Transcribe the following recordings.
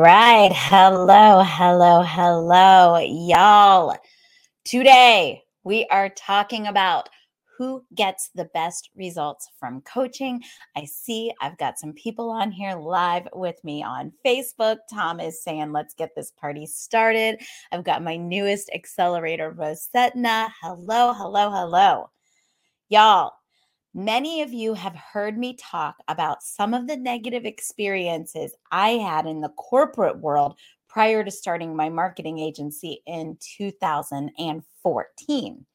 Right. Hello, hello, hello, y'all. Today we are talking about who gets the best results from coaching. I see I've got some people on here live with me on Facebook. Tom is saying, let's get this party started. I've got my newest accelerator, Rosetna. Hello, hello, hello. Y'all, Many of you have heard me talk about some of the negative experiences I had in the corporate world prior to starting my marketing agency in 2014.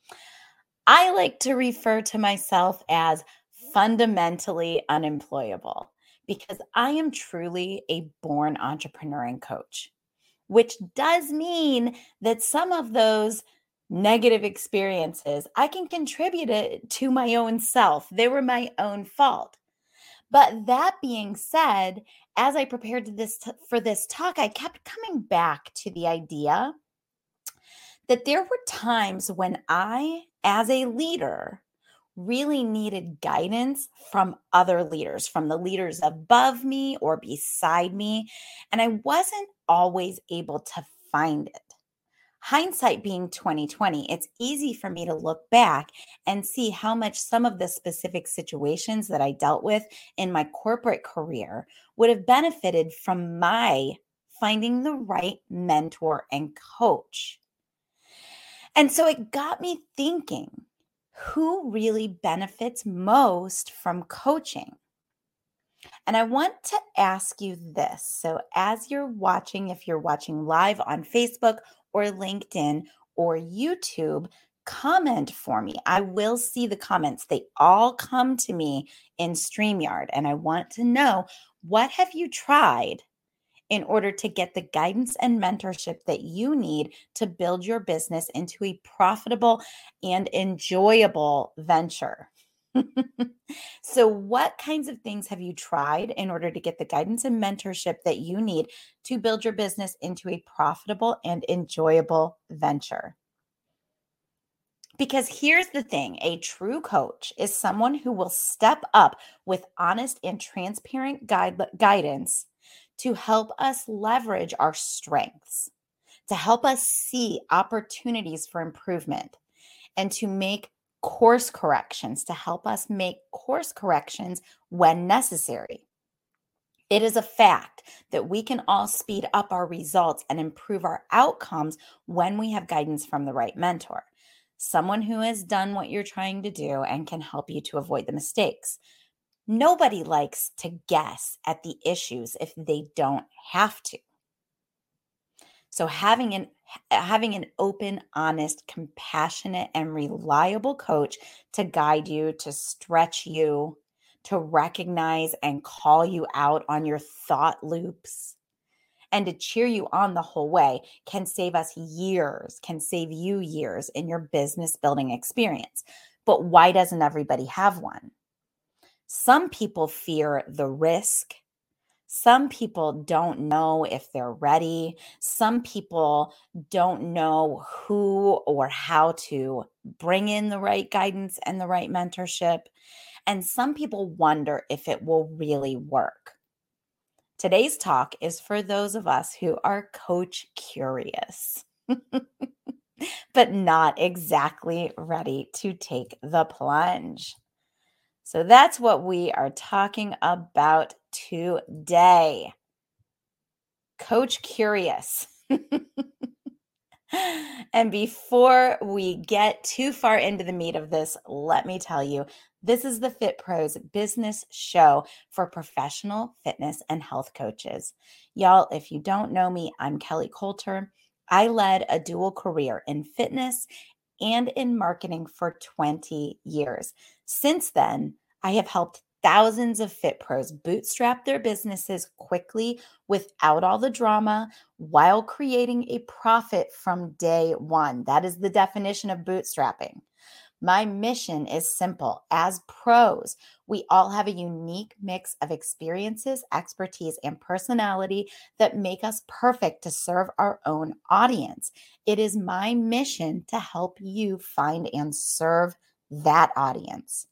I like to refer to myself as fundamentally unemployable because I am truly a born entrepreneur and coach, which does mean that some of those negative experiences, I can contribute it to my own self. They were my own fault. But that being said, as I prepared this t- for this talk, I kept coming back to the idea that there were times when I, as a leader, really needed guidance from other leaders, from the leaders above me or beside me. And I wasn't always able to find it hindsight being 2020 it's easy for me to look back and see how much some of the specific situations that i dealt with in my corporate career would have benefited from my finding the right mentor and coach and so it got me thinking who really benefits most from coaching and I want to ask you this. So, as you're watching, if you're watching live on Facebook or LinkedIn or YouTube, comment for me. I will see the comments. They all come to me in StreamYard, and I want to know what have you tried in order to get the guidance and mentorship that you need to build your business into a profitable and enjoyable venture. so, what kinds of things have you tried in order to get the guidance and mentorship that you need to build your business into a profitable and enjoyable venture? Because here's the thing a true coach is someone who will step up with honest and transparent guide, guidance to help us leverage our strengths, to help us see opportunities for improvement, and to make course corrections to help us make course corrections when necessary. It is a fact that we can all speed up our results and improve our outcomes when we have guidance from the right mentor, someone who has done what you're trying to do and can help you to avoid the mistakes. Nobody likes to guess at the issues if they don't have to. So having an having an open, honest, compassionate and reliable coach to guide you, to stretch you, to recognize and call you out on your thought loops and to cheer you on the whole way can save us years, can save you years in your business building experience. But why doesn't everybody have one? Some people fear the risk some people don't know if they're ready. Some people don't know who or how to bring in the right guidance and the right mentorship. And some people wonder if it will really work. Today's talk is for those of us who are coach curious, but not exactly ready to take the plunge. So that's what we are talking about today. Coach Curious. and before we get too far into the meat of this, let me tell you this is the Fit Pros business show for professional fitness and health coaches. Y'all, if you don't know me, I'm Kelly Coulter. I led a dual career in fitness and in marketing for 20 years. Since then, I have helped thousands of fit pros bootstrap their businesses quickly without all the drama while creating a profit from day one. That is the definition of bootstrapping. My mission is simple. As pros, we all have a unique mix of experiences, expertise, and personality that make us perfect to serve our own audience. It is my mission to help you find and serve that audience.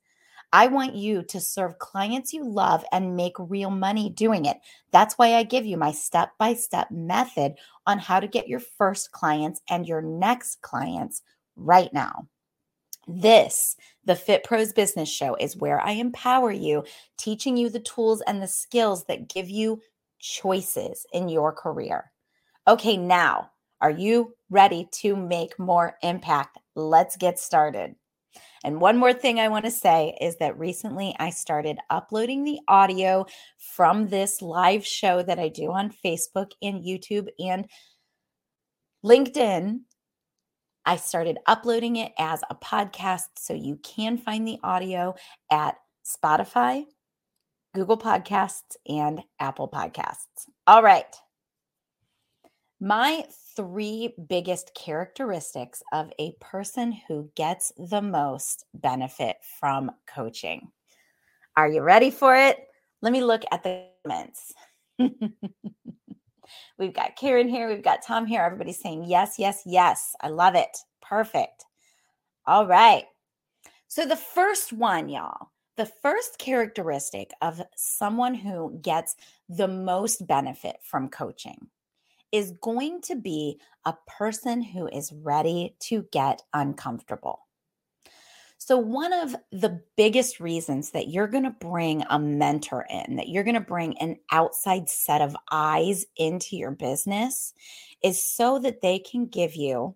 I want you to serve clients you love and make real money doing it. That's why I give you my step by step method on how to get your first clients and your next clients right now. This, the Fit Pros Business Show, is where I empower you, teaching you the tools and the skills that give you choices in your career. Okay, now, are you ready to make more impact? Let's get started. And one more thing I want to say is that recently I started uploading the audio from this live show that I do on Facebook and YouTube and LinkedIn. I started uploading it as a podcast so you can find the audio at Spotify, Google Podcasts, and Apple Podcasts. All right. My three biggest characteristics of a person who gets the most benefit from coaching. Are you ready for it? Let me look at the comments. we've got Karen here, we've got Tom here. Everybody's saying yes, yes, yes. I love it. Perfect. All right. So, the first one, y'all, the first characteristic of someone who gets the most benefit from coaching is going to be a person who is ready to get uncomfortable. So, one of the biggest reasons that you're going to bring a mentor in, that you're going to bring an outside set of eyes into your business, is so that they can give you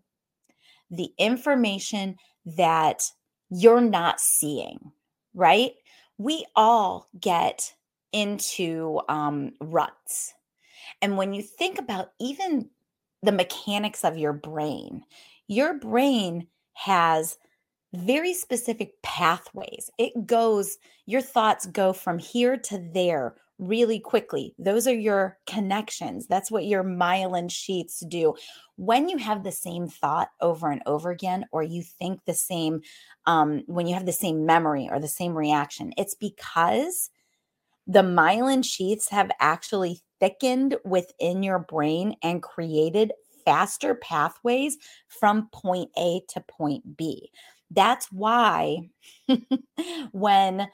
the information that you're not seeing, right? We all get into um, ruts and when you think about even the mechanics of your brain, your brain has very specific pathways. It goes, your thoughts go from here to there really quickly. Those are your connections. That's what your myelin sheaths do. When you have the same thought over and over again, or you think the same, um, when you have the same memory or the same reaction, it's because the myelin sheaths have actually thickened within your brain and created faster pathways from point A to point B. That's why when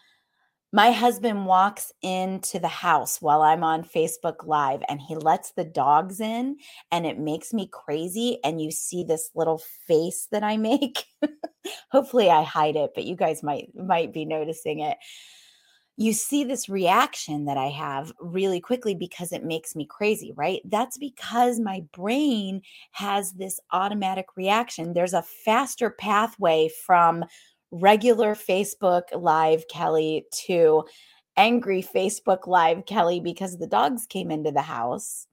my husband walks into the house while I'm on Facebook Live and he lets the dogs in and it makes me crazy. And you see this little face that I make. Hopefully I hide it, but you guys might might be noticing it you see this reaction that I have really quickly because it makes me crazy, right? That's because my brain has this automatic reaction. There's a faster pathway from regular Facebook Live Kelly to angry Facebook Live Kelly because the dogs came into the house.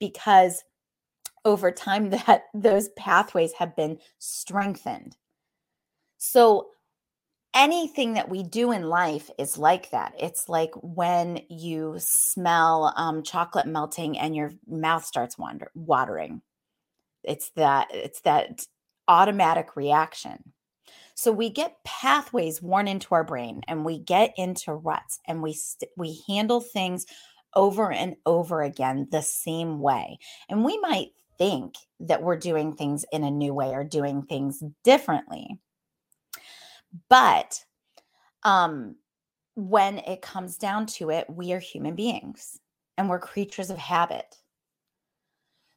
Because over time that those pathways have been strengthened. So anything that we do in life is like that. It's like when you smell um, chocolate melting and your mouth starts wander- watering. It's that it's that automatic reaction. So we get pathways worn into our brain, and we get into ruts, and we st- we handle things over and over again the same way. And we might think that we're doing things in a new way or doing things differently. But um, when it comes down to it, we are human beings and we're creatures of habit.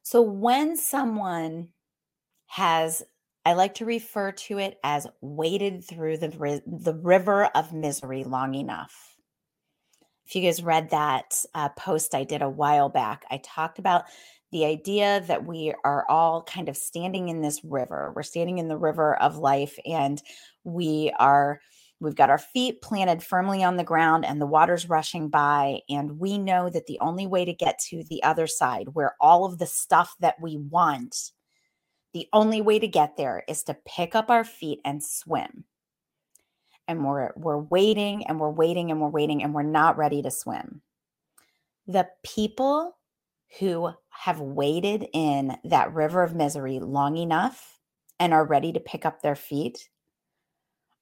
So when someone has, I like to refer to it as waded through the, the river of misery long enough. If you guys read that uh, post I did a while back, I talked about the idea that we are all kind of standing in this river. We're standing in the river of life and we are we've got our feet planted firmly on the ground and the water's rushing by and we know that the only way to get to the other side where all of the stuff that we want the only way to get there is to pick up our feet and swim and we're we're waiting and we're waiting and we're waiting and we're not ready to swim the people who have waded in that river of misery long enough and are ready to pick up their feet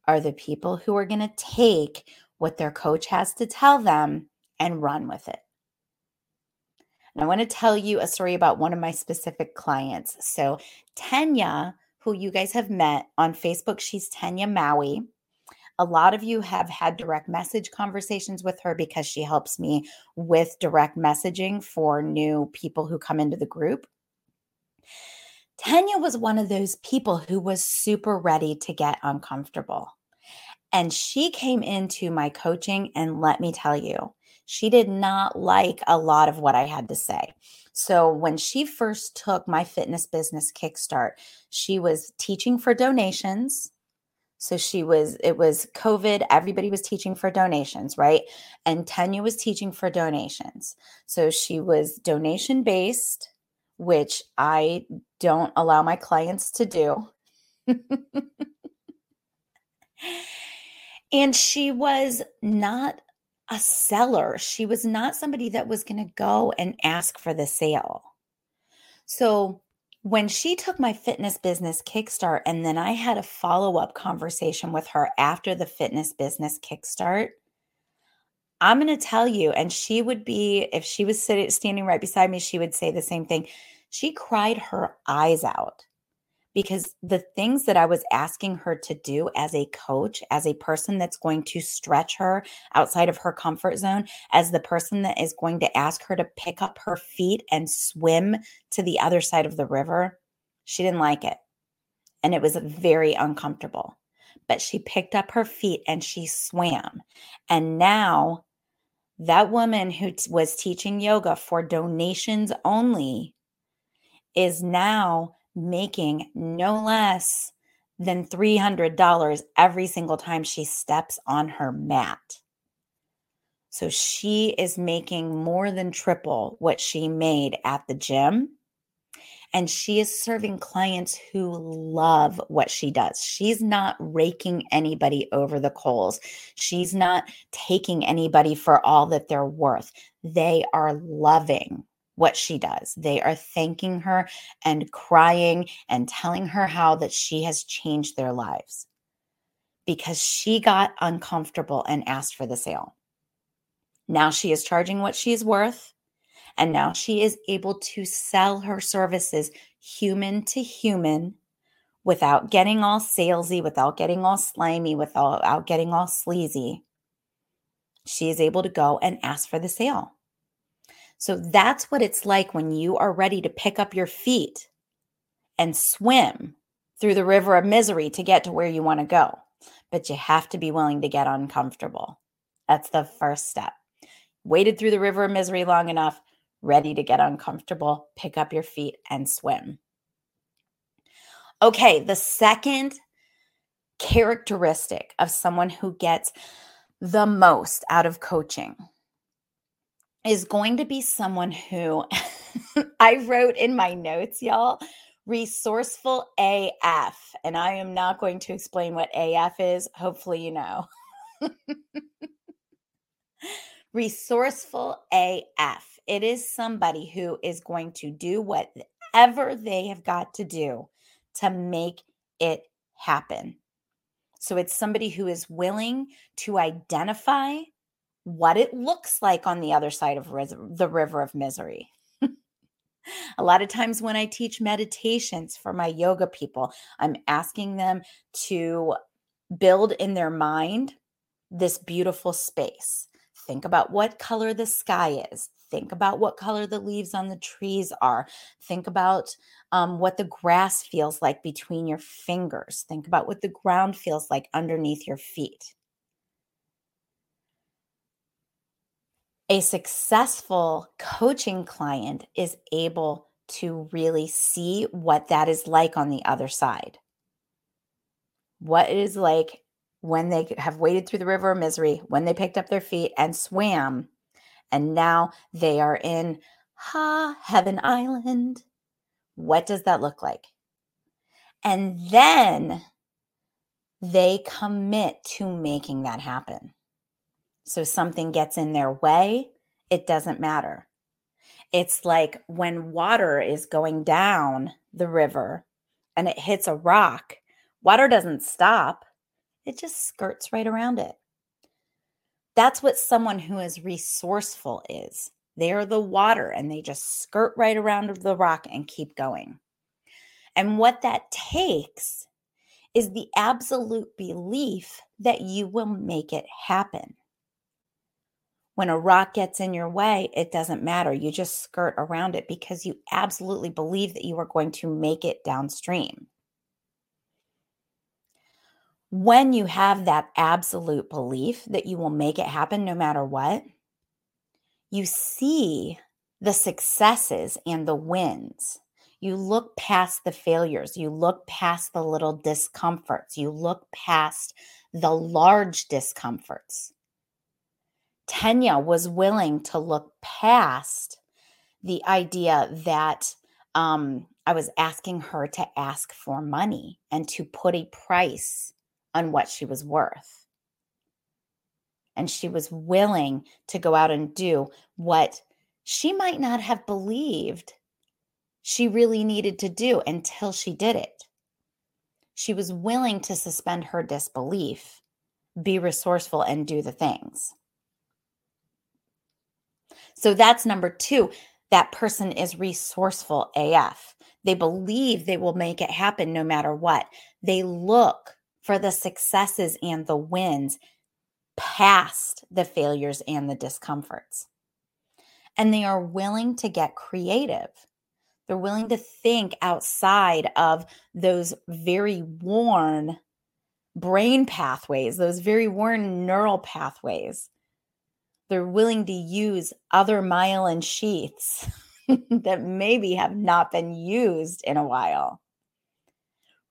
are the people who are going to take what their coach has to tell them and run with it. And I want to tell you a story about one of my specific clients. So, Tanya, who you guys have met on Facebook, she's Tanya Maui. A lot of you have had direct message conversations with her because she helps me with direct messaging for new people who come into the group. Tanya was one of those people who was super ready to get uncomfortable. And she came into my coaching, and let me tell you, she did not like a lot of what I had to say. So when she first took my fitness business kickstart, she was teaching for donations. So she was, it was COVID, everybody was teaching for donations, right? And Tanya was teaching for donations. So she was donation based, which I don't allow my clients to do. and she was not a seller. She was not somebody that was going to go and ask for the sale. So when she took my fitness business kickstart, and then I had a follow up conversation with her after the fitness business kickstart, I'm going to tell you, and she would be, if she was sitting, standing right beside me, she would say the same thing. She cried her eyes out because the things that I was asking her to do as a coach, as a person that's going to stretch her outside of her comfort zone, as the person that is going to ask her to pick up her feet and swim to the other side of the river, she didn't like it. And it was very uncomfortable. But she picked up her feet and she swam. And now that woman who t- was teaching yoga for donations only is now making no less than $300 every single time she steps on her mat. So she is making more than triple what she made at the gym. And she is serving clients who love what she does. She's not raking anybody over the coals. She's not taking anybody for all that they're worth. They are loving what she does. They are thanking her and crying and telling her how that she has changed their lives because she got uncomfortable and asked for the sale. Now she is charging what she is worth. And now she is able to sell her services human to human without getting all salesy, without getting all slimy, without getting all sleazy. She is able to go and ask for the sale. So that's what it's like when you are ready to pick up your feet and swim through the river of misery to get to where you want to go. But you have to be willing to get uncomfortable. That's the first step. Waded through the river of misery long enough, ready to get uncomfortable, pick up your feet and swim. Okay, the second characteristic of someone who gets the most out of coaching is going to be someone who I wrote in my notes, y'all, resourceful AF. And I am not going to explain what AF is. Hopefully, you know. resourceful AF. It is somebody who is going to do whatever they have got to do to make it happen. So it's somebody who is willing to identify what it looks like on the other side of the river of misery. a lot of times when I teach meditations for my yoga people, I'm asking them to build in their mind this beautiful space. Think about what color the sky is. Think about what color the leaves on the trees are. Think about um, what the grass feels like between your fingers. Think about what the ground feels like underneath your feet. A successful coaching client is able to really see what that is like on the other side. What it is like when they have waded through the river of misery, when they picked up their feet and swam, and now they are in Ha Heaven Island. What does that look like? And then they commit to making that happen. So something gets in their way, it doesn't matter. It's like when water is going down the river and it hits a rock, water doesn't stop, it just skirts right around it. That's what someone who is resourceful is. They are the water and they just skirt right around the rock and keep going. And what that takes is the absolute belief that you will make it happen. When a rock gets in your way, it doesn't matter. You just skirt around it because you absolutely believe that you are going to make it downstream. When you have that absolute belief that you will make it happen no matter what, you see the successes and the wins. You look past the failures. You look past the little discomforts. You look past the large discomforts. Tanya was willing to look past the idea that um, I was asking her to ask for money and to put a price on what she was worth. And she was willing to go out and do what she might not have believed she really needed to do until she did it. She was willing to suspend her disbelief, be resourceful, and do the things. So that's number two. That person is resourceful AF. They believe they will make it happen no matter what. They look for the successes and the wins past the failures and the discomforts. And they are willing to get creative. They're willing to think outside of those very worn brain pathways, those very worn neural pathways they're willing to use other myelin sheaths that maybe have not been used in a while.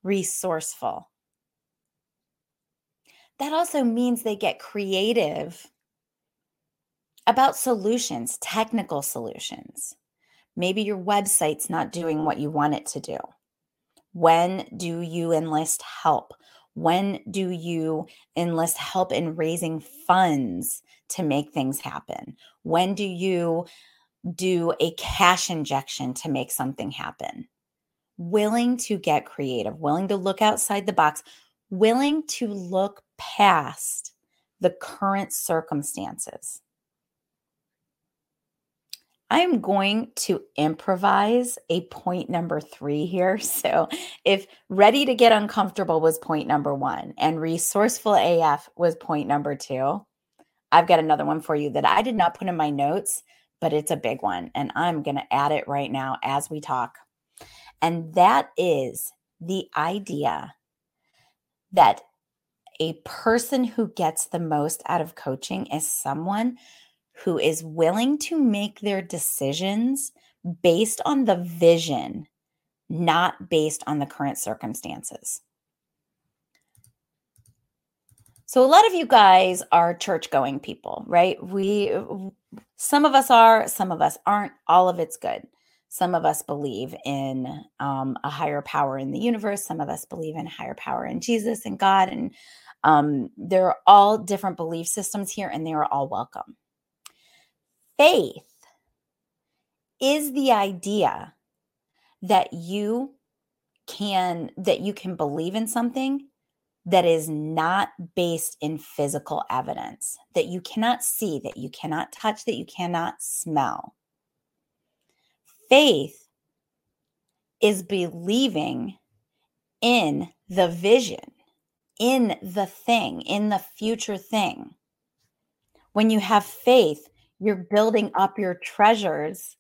Resourceful. That also means they get creative about solutions, technical solutions. Maybe your website's not doing what you want it to do. When do you enlist help? When do you enlist help in raising funds to make things happen? When do you do a cash injection to make something happen? Willing to get creative, willing to look outside the box, willing to look past the current circumstances. I'm going to improvise a point number three here. So, if ready to get uncomfortable was point number one and resourceful AF was point number two, I've got another one for you that I did not put in my notes, but it's a big one. And I'm going to add it right now as we talk. And that is the idea that a person who gets the most out of coaching is someone who is willing to make their decisions based on the vision, not based on the current circumstances. So a lot of you guys are church going people, right? We some of us are, some of us aren't. All of it's good. Some of us believe in um, a higher power in the universe. Some of us believe in a higher power in Jesus and God. And um, there are all different belief systems here, and they are all welcome. Faith is the idea that you can that you can believe in something that is not based in physical evidence that you cannot see that you cannot touch that you cannot smell faith is believing in the vision in the thing in the future thing when you have faith you're building up your treasures,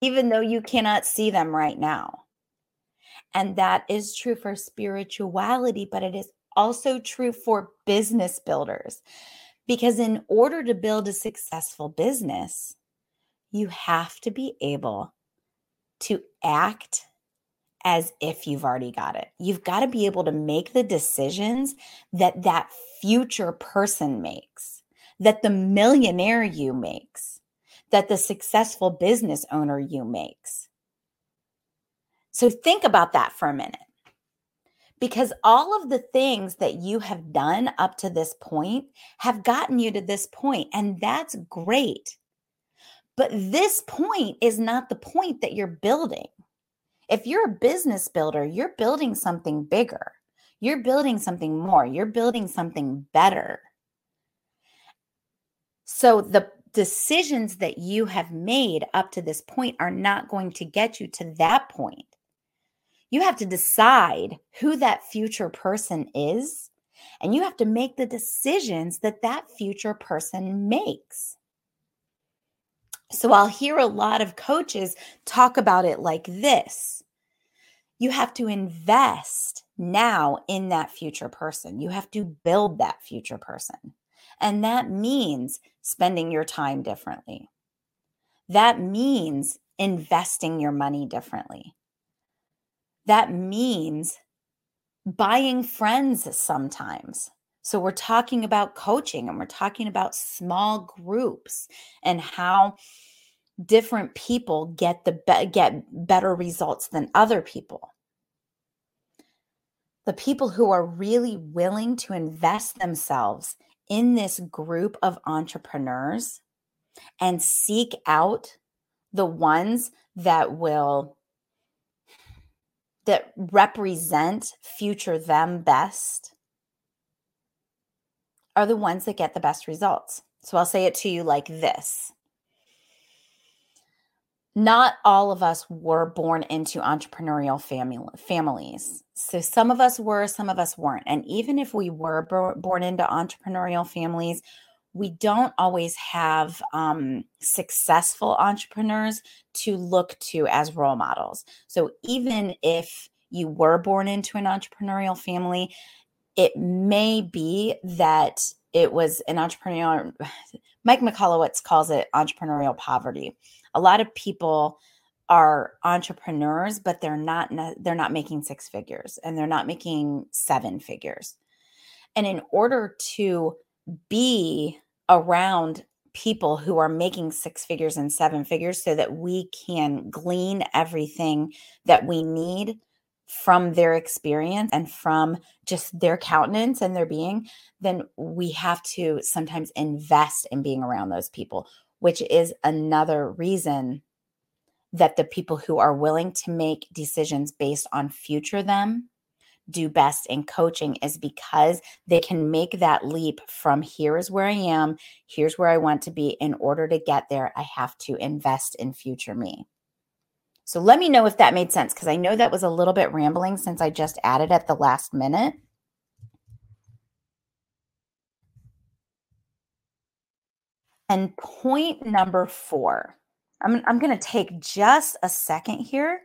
even though you cannot see them right now. And that is true for spirituality, but it is also true for business builders. Because in order to build a successful business, you have to be able to act as if you've already got it. You've got to be able to make the decisions that that future person makes that the millionaire you makes, that the successful business owner you makes. So think about that for a minute. Because all of the things that you have done up to this point have gotten you to this point, and that's great. But this point is not the point that you're building. If you're a business builder, you're building something bigger. You're building something more. You're building something better. So the decisions that you have made up to this point are not going to get you to that point. You have to decide who that future person is, and you have to make the decisions that that future person makes. So I'll hear a lot of coaches talk about it like this you have to invest now in that future person, you have to build that future person. And that means spending your time differently. That means investing your money differently. That means buying friends sometimes. So, we're talking about coaching and we're talking about small groups and how different people get the be- get better results than other people. The people who are really willing to invest themselves in this group of entrepreneurs and seek out the ones that will that represent future them best are the ones that get the best results. So I'll say it to you like this not all of us were born into entrepreneurial family, families. So some of us were, some of us weren't. And even if we were born into entrepreneurial families, we don't always have um, successful entrepreneurs to look to as role models. So even if you were born into an entrepreneurial family, it may be that it was an entrepreneurial. Mike Michalowicz calls it entrepreneurial poverty a lot of people are entrepreneurs but they're not they're not making six figures and they're not making seven figures and in order to be around people who are making six figures and seven figures so that we can glean everything that we need from their experience and from just their countenance and their being, then we have to sometimes invest in being around those people which is another reason that the people who are willing to make decisions based on future them do best in coaching is because they can make that leap from here is where I am, here's where I want to be. In order to get there, I have to invest in future me. So let me know if that made sense because I know that was a little bit rambling since I just added at the last minute. And point number four, I'm, I'm going to take just a second here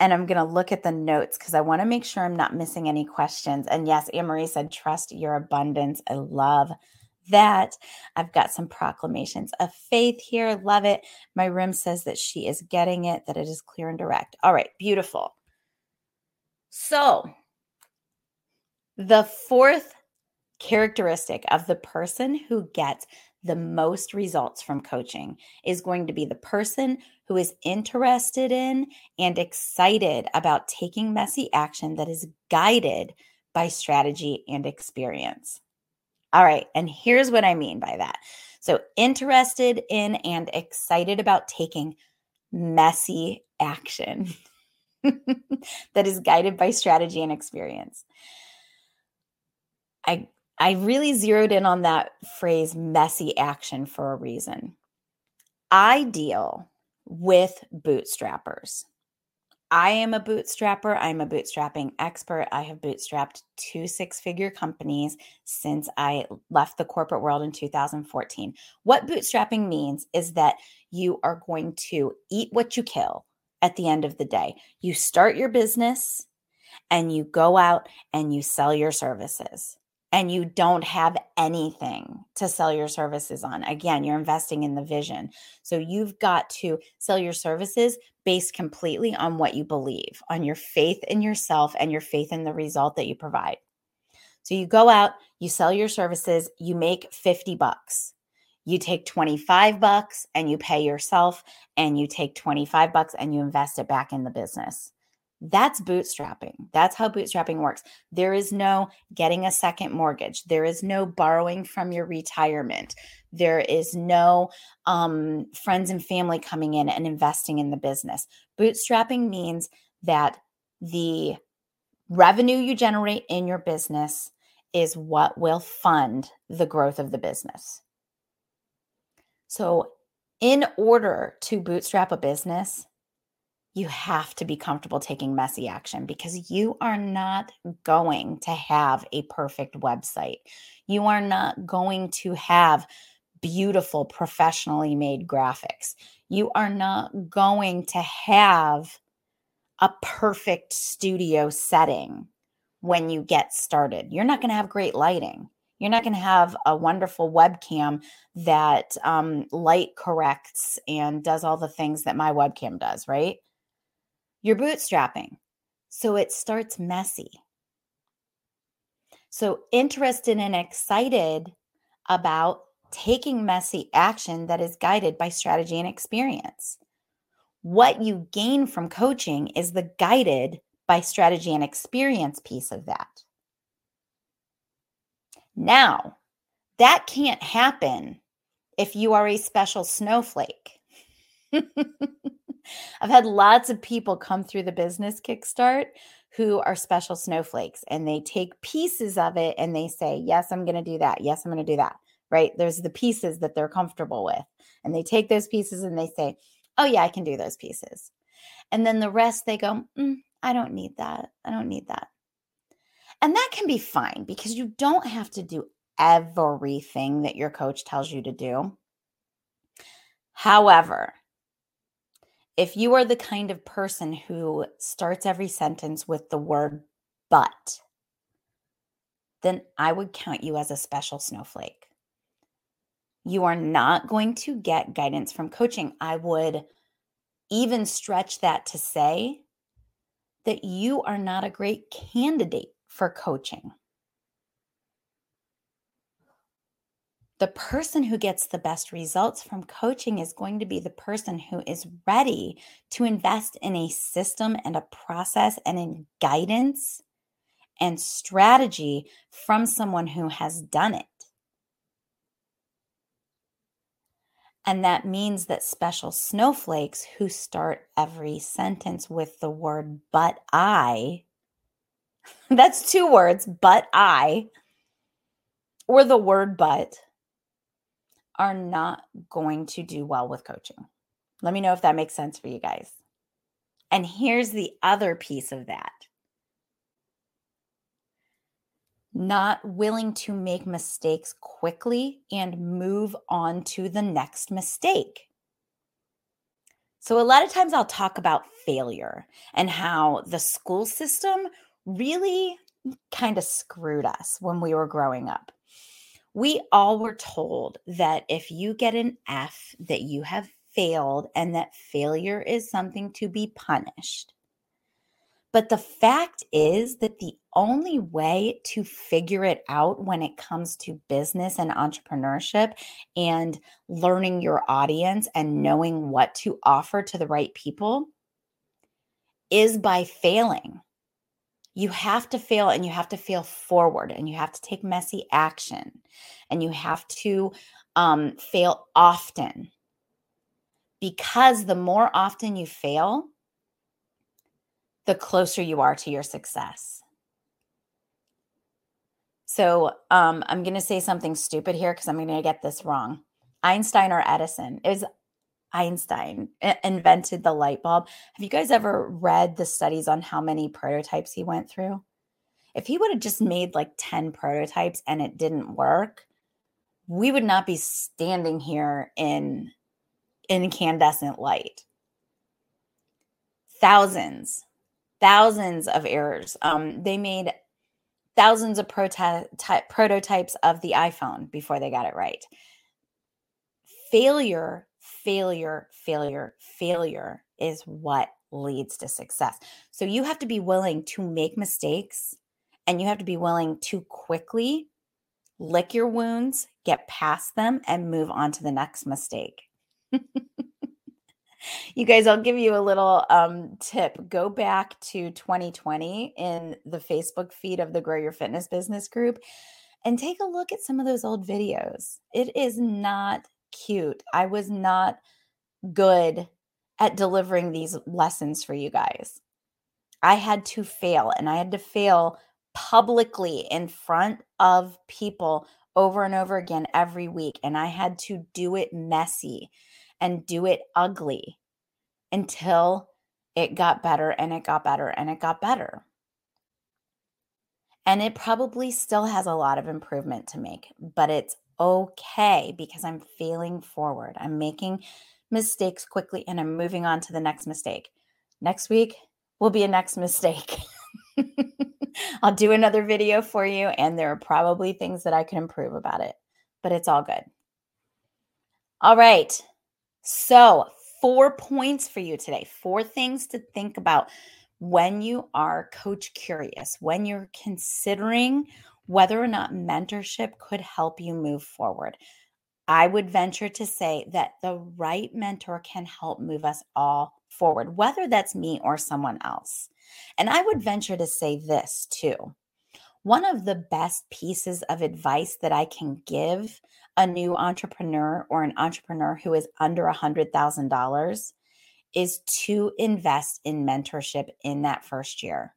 and I'm going to look at the notes because I want to make sure I'm not missing any questions. And yes, Anne Marie said, trust your abundance. I love that. I've got some proclamations of faith here. Love it. My rim says that she is getting it, that it is clear and direct. All right, beautiful. So, the fourth characteristic of the person who gets the most results from coaching is going to be the person who is interested in and excited about taking messy action that is guided by strategy and experience. All right, and here's what I mean by that. So, interested in and excited about taking messy action that is guided by strategy and experience. I I really zeroed in on that phrase messy action for a reason. I deal with bootstrappers. I am a bootstrapper. I'm a bootstrapping expert. I have bootstrapped two six figure companies since I left the corporate world in 2014. What bootstrapping means is that you are going to eat what you kill at the end of the day. You start your business and you go out and you sell your services and you don't have anything to sell your services on, again, you're investing in the vision. So you've got to sell your services based completely on what you believe, on your faith in yourself and your faith in the result that you provide. So you go out, you sell your services, you make 50 bucks. You take 25 bucks and you pay yourself and you take 25 bucks and you invest it back in the business. That's bootstrapping. That's how bootstrapping works. There is no getting a second mortgage. There is no borrowing from your retirement. There is no um, friends and family coming in and investing in the business. Bootstrapping means that the revenue you generate in your business is what will fund the growth of the business. So, in order to bootstrap a business, you have to be comfortable taking messy action because you are not going to have a perfect website. You are not going to have beautiful, professionally made graphics. You are not going to have a perfect studio setting when you get started. You're not going to have great lighting. You're not going to have a wonderful webcam that um, light corrects and does all the things that my webcam does, right? You're bootstrapping. So it starts messy. So, interested and excited about taking messy action that is guided by strategy and experience. What you gain from coaching is the guided by strategy and experience piece of that. Now, that can't happen if you are a special snowflake. I've had lots of people come through the business kickstart who are special snowflakes and they take pieces of it and they say, Yes, I'm going to do that. Yes, I'm going to do that. Right. There's the pieces that they're comfortable with. And they take those pieces and they say, Oh, yeah, I can do those pieces. And then the rest they go, mm, I don't need that. I don't need that. And that can be fine because you don't have to do everything that your coach tells you to do. However, if you are the kind of person who starts every sentence with the word but, then I would count you as a special snowflake. You are not going to get guidance from coaching. I would even stretch that to say that you are not a great candidate for coaching. The person who gets the best results from coaching is going to be the person who is ready to invest in a system and a process and in guidance and strategy from someone who has done it. And that means that special snowflakes who start every sentence with the word, but I, that's two words, but I, or the word but are not going to do well with coaching. Let me know if that makes sense for you guys. And here's the other piece of that not willing to make mistakes quickly and move on to the next mistake. So, a lot of times I'll talk about failure and how the school system really kind of screwed us when we were growing up we all were told that if you get an F, that you have failed and that failure is something to be punished. But the fact is that the only way to figure it out when it comes to business and entrepreneurship and learning your audience and knowing what to offer to the right people is by failing you have to fail and you have to fail forward and you have to take messy action and you have to um, fail often. Because the more often you fail the closer you are to your success. So um, i'm going to say something stupid here because i'm going to get this wrong. Einstein or edison is Einstein invented the light bulb. Have you guys ever read the studies on how many prototypes he went through? If he would have just made like 10 prototypes and it didn't work, we would not be standing here in incandescent light. Thousands, thousands of errors. Um, they made thousands of prototy- prototypes of the iPhone before they got it right. Failure failure, failure, failure is what leads to success. So you have to be willing to make mistakes and you have to be willing to quickly lick your wounds, get past them, and move on to the next mistake. you guys, I'll give you a little um, tip. Go back to 2020 in the Facebook feed of the Grow Your Fitness Business group and take a look at some of those old videos. It is not cute. I was not good at delivering these lessons for you guys. I had to fail and I had to fail publicly in front of people over and over again every week. And I had to do it messy and do it ugly until it got better and it got better and it got better. And it probably still has a lot of improvement to make, but it's okay because I'm failing forward. I'm making mistakes quickly and I'm moving on to the next mistake. Next week will be a next mistake. I'll do another video for you, and there are probably things that I can improve about it, but it's all good. All right. So, four points for you today, four things to think about when you are coach curious, when you're considering whether or not mentorship could help you move forward. I would venture to say that the right mentor can help move us all forward, whether that's me or someone else. And I would venture to say this too. One of the best pieces of advice that I can give a new entrepreneur or an entrepreneur who is under a $100,000 is to invest in mentorship in that first year.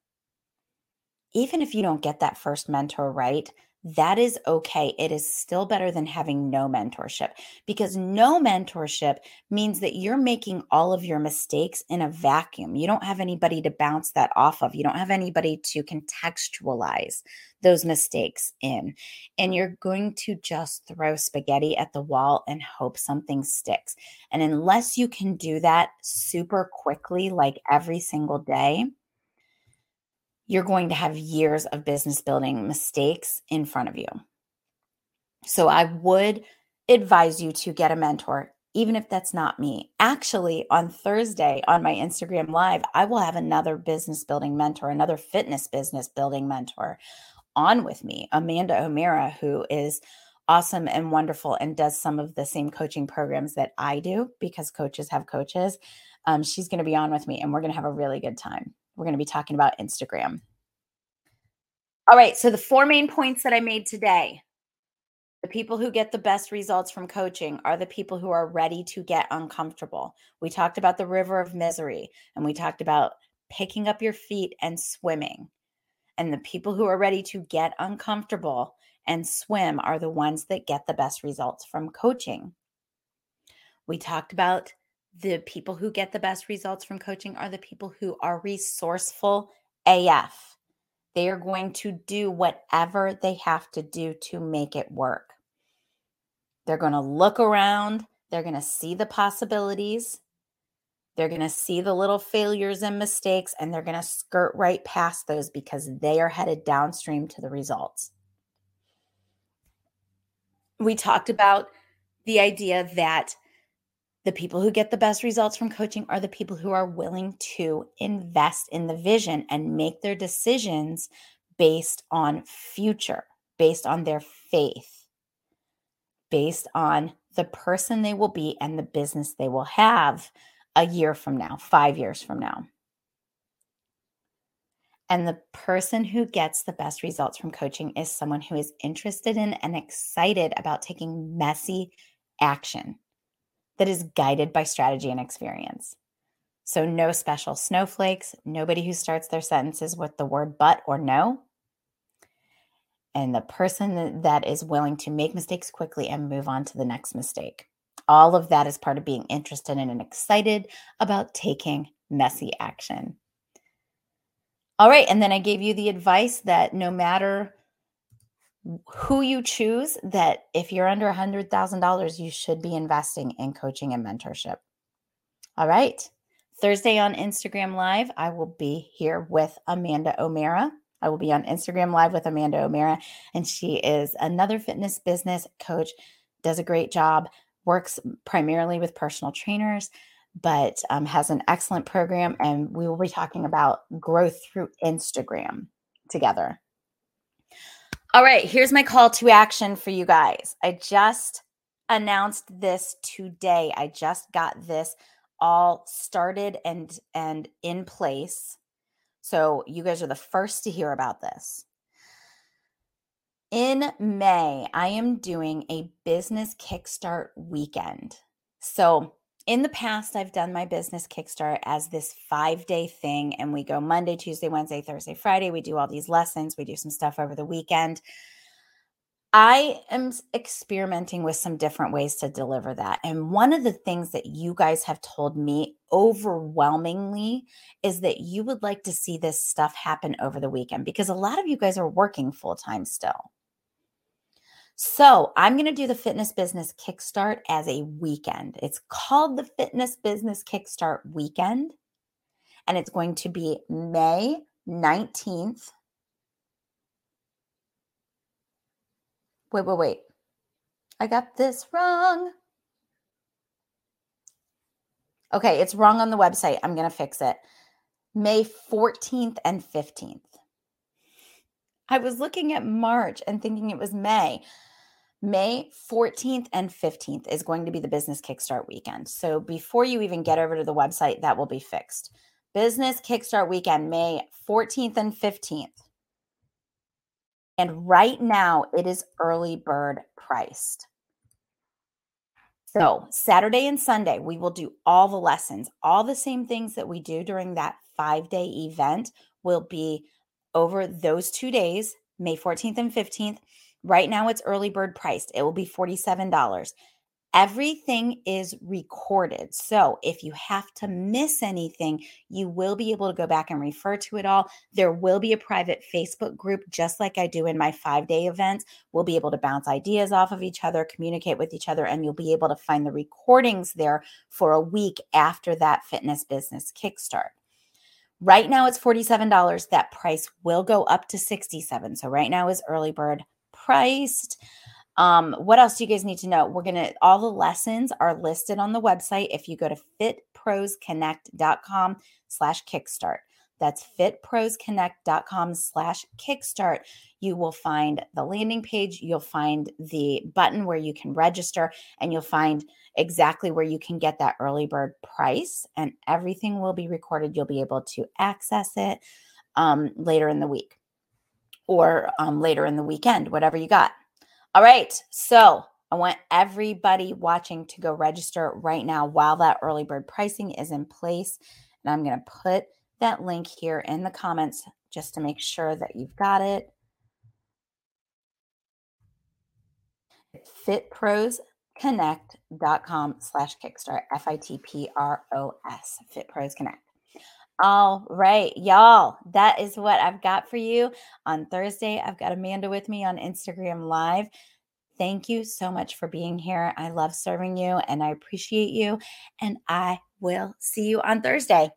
Even if you don't get that first mentor right, that is okay. It is still better than having no mentorship because no mentorship means that you're making all of your mistakes in a vacuum. You don't have anybody to bounce that off of. You don't have anybody to contextualize those mistakes in. And you're going to just throw spaghetti at the wall and hope something sticks. And unless you can do that super quickly, like every single day, you're going to have years of business building mistakes in front of you. So I would advise you to get a mentor, even if that's not me. Actually, on Thursday on my Instagram Live, I will have another business building mentor, another fitness business building mentor on with me, Amanda O'Meara, who is awesome and wonderful and does some of the same coaching programs that I do because coaches have coaches. Um, she's going to be on with me and we're going to have a really good time. We're going to be talking about Instagram. All right. So, the four main points that I made today the people who get the best results from coaching are the people who are ready to get uncomfortable. We talked about the river of misery and we talked about picking up your feet and swimming. And the people who are ready to get uncomfortable and swim are the ones that get the best results from coaching. We talked about the people who get the best results from coaching are the people who are resourceful AF. They are going to do whatever they have to do to make it work. They're going to look around, they're going to see the possibilities, they're going to see the little failures and mistakes, and they're going to skirt right past those because they are headed downstream to the results. We talked about the idea that the people who get the best results from coaching are the people who are willing to invest in the vision and make their decisions based on future, based on their faith, based on the person they will be and the business they will have a year from now, five years from now. And the person who gets the best results from coaching is someone who is interested in and excited about taking messy action that is guided by strategy and experience. So, no special snowflakes, nobody who starts their sentences with the word but or no. And the person that is willing to make mistakes quickly and move on to the next mistake. All of that is part of being interested in and excited about taking messy action. All right. And then I gave you the advice that no matter who you choose that if you're under a $100,000, you should be investing in coaching and mentorship. All right. Thursday on Instagram Live, I will be here with Amanda O'Mara. I will be on Instagram Live with Amanda O'Mara, and she is another fitness business coach, does a great job, works primarily with personal trainers, but um, has an excellent program. And we will be talking about growth through Instagram together. All right, here's my call to action for you guys. I just announced this today. I just got this all started and and in place. So you guys are the first to hear about this. In May, I am doing a business kickstart weekend. So in the past, I've done my business kickstart as this five day thing, and we go Monday, Tuesday, Wednesday, Thursday, Friday. We do all these lessons, we do some stuff over the weekend. I am experimenting with some different ways to deliver that. And one of the things that you guys have told me overwhelmingly is that you would like to see this stuff happen over the weekend because a lot of you guys are working full time still. So, I'm going to do the Fitness Business Kickstart as a weekend. It's called the Fitness Business Kickstart Weekend, and it's going to be May 19th Wait, wait, wait. I got this wrong. Okay, it's wrong on the website. I'm going to fix it. May 14th and 15th. I was looking at March and thinking it was May. May 14th and 15th is going to be the business kickstart weekend. So before you even get over to the website, that will be fixed. Business kickstart weekend, May 14th and 15th. And right now it is early bird priced. So, Saturday and Sunday, we will do all the lessons. All the same things that we do during that five day event will be over those two days, May 14th and 15th. Right now, it's early bird priced. It will be $47. Everything is recorded. So if you have to miss anything, you will be able to go back and refer to it all. There will be a private Facebook group, just like I do in my five day events. We'll be able to bounce ideas off of each other, communicate with each other, and you'll be able to find the recordings there for a week after that fitness business kickstart. Right now it's $47. That price will go up to 67. So right now is early bird priced. Um, what else do you guys need to know? We're gonna all the lessons are listed on the website. If you go to fitprosconnect.com slash kickstart. That's fitprosconnect.com slash kickstart. You will find the landing page, you'll find the button where you can register, and you'll find exactly where you can get that early bird price, and everything will be recorded. You'll be able to access it um, later in the week or um, later in the weekend, whatever you got. All right. So I want everybody watching to go register right now while that early bird pricing is in place. And I'm going to put that link here in the comments just to make sure that you've got it. fitprosconnect.com slash kickstart f-i-t-p-r-o-s fitpros connect all right, y'all. That is what I've got for you on Thursday. I've got Amanda with me on Instagram Live. Thank you so much for being here. I love serving you and I appreciate you. And I will see you on Thursday.